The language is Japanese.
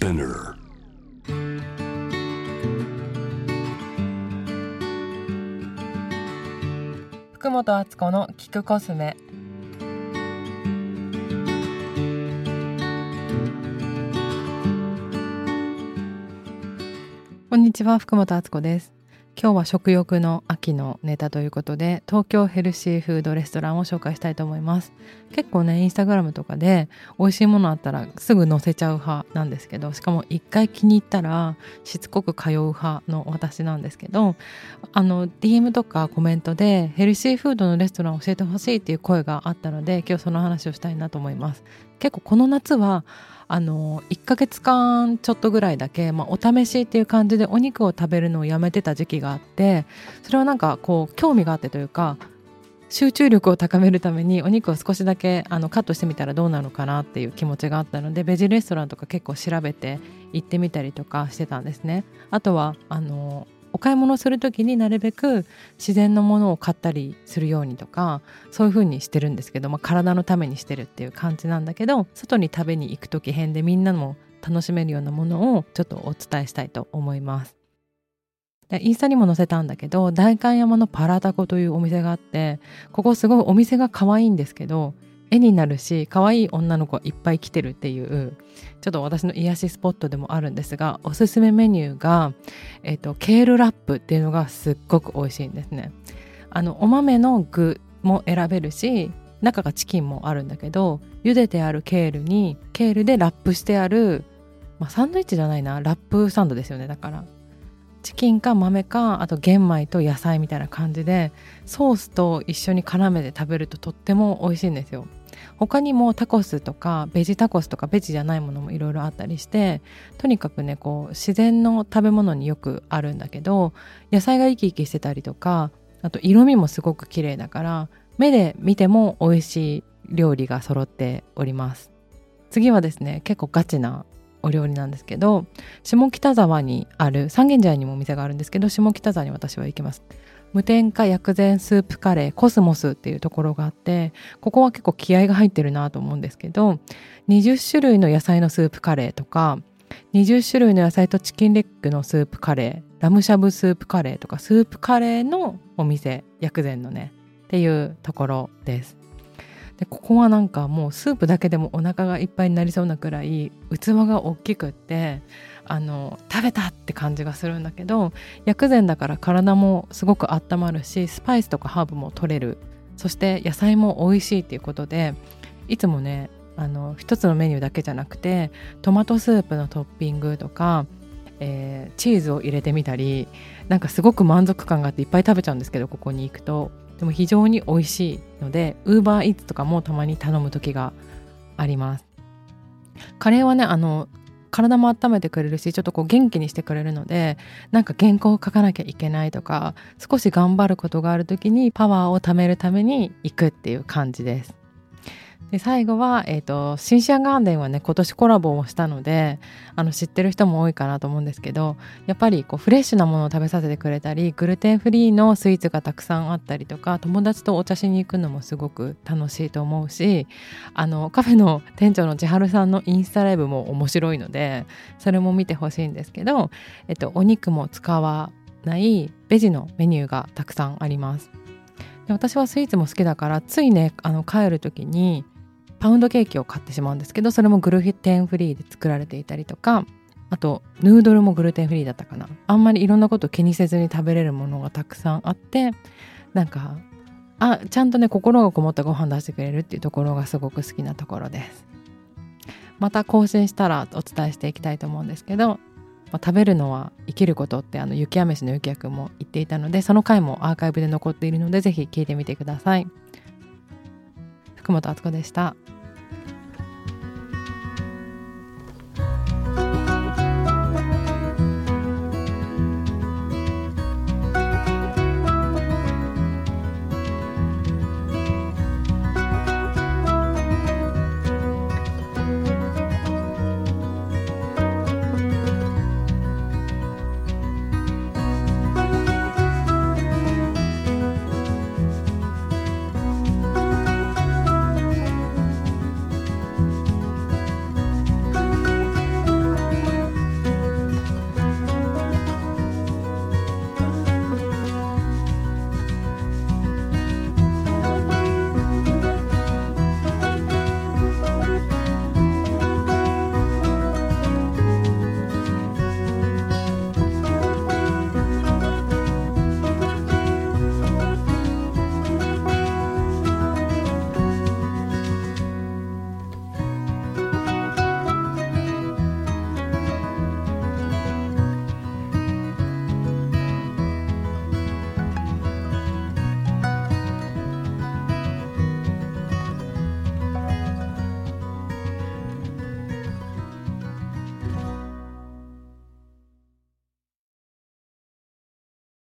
Spinner. 福本敦子の聞くコスメ。こんにちは福本敦子です今日は食欲の秋のネタということで東京ヘルシーフードレストランを紹介したいと思います。結構ねインスタグラムとかで美味しいものあったらすぐ載せちゃう派なんですけどしかも一回気に入ったらしつこく通う派の私なんですけどあの DM とかコメントでヘルシーフードのレストラン教えてほしいっていう声があったので今日その話をしたいなと思います。結構この夏はあの1ヶ月間ちょっとぐらいだけ、まあ、お試しっていう感じでお肉を食べるのをやめてた時期があってそれはなんかこう興味があってというか集中力を高めるためにお肉を少しだけあのカットしてみたらどうなのかなっていう気持ちがあったのでベジレストランとか結構調べて行ってみたりとかしてたんですね。あとはあのお買い物する時になるべく自然のものを買ったりするようにとかそういう風にしてるんですけど、まあ、体のためにしてるっていう感じなんだけど外に食べに行く時変でみんなも楽しめるようなものをちょっとお伝えしたいと思います。インスタにも載せたんだけど代官山のパラタコというお店があってここすごいお店が可愛いんですけど絵になるし可愛い女の子がいっぱい来てるっていうちょっと私の癒しスポットでもあるんですがおすすめメニューが、えーと、ケールラップっていうのがすっごく美味しいんですね。あのお豆の具も選べるし中がチキンもあるんだけど茹でてあるケールにケールでラップしてある、まあ、サンドイッチじゃないなラップサンドですよねだからチキンか豆かあと玄米と野菜みたいな感じでソースと一緒に絡めて食べるととっても美味しいんですよ他にもタコスとかベジタコスとかベジじゃないものもいろいろあったりしてとにかくねこう自然の食べ物によくあるんだけど野菜が生き生きしてたりとかあと色味もすごく綺麗だから目で見ても美味しい料理が揃っております。次はですね結構ガチなお料理なんですけど下北沢にある三軒茶屋にもお店があるんですけど下北沢に私は行きます。無添加薬膳スープカレーコスモスっていうところがあってここは結構気合が入ってるなと思うんですけど20種類の野菜のスープカレーとか20種類の野菜とチキンレッグのスープカレーラムシャブスープカレーとかスープカレーのお店薬膳のねっていうところです。でここはなんかもうスープだけでもお腹がいっぱいになりそうなくらい器が大きくってあの食べたって感じがするんだけど薬膳だから体もすごく温まるしスパイスとかハーブも取れる。そして野菜も美味しいっていうことでいつもねあの一つのメニューだけじゃなくてトマトスープのトッピングとか、えー、チーズを入れてみたりなんかすごく満足感があっていっぱい食べちゃうんですけどここに行くと。でも非常に美味しいのでウーバーイーツとかもたまに頼む時がありますカレーはねあの体も温めてくれるしちょっとこう元気にしてくれるのでなんか原稿を書かなきゃいけないとか少し頑張ることがある時にパワーを貯めるために行くっていう感じです。で最後は、えーと、シンシアガーデンはね今年コラボをしたのであの知ってる人も多いかなと思うんですけどやっぱりこうフレッシュなものを食べさせてくれたりグルテンフリーのスイーツがたくさんあったりとか友達とお茶しに行くのもすごく楽しいと思うしあのカフェの店長の千春さんのインスタライブも面白いのでそれも見てほしいんですけど、えっと、お肉も使わないベジのメニューがたくさんあります。私はスイーツも好きだからついねあの帰る時にパウンドケーキを買ってしまうんですけどそれもグルテンフリーで作られていたりとかあとヌードルもグルテンフリーだったかな。あんまりいろんなこと気にせずに食べれるものがたくさんあってなんかあちゃんとね心がこもったご飯出してくれるっていうところがすごく好きなところです。また更新したらお伝えしていきたいと思うんですけど、まあ、食べるのは生きることってあの雪山飯の雪くんも言っていたのでその回もアーカイブで残っているのでぜひ聞いてみてください。福本敦子でした。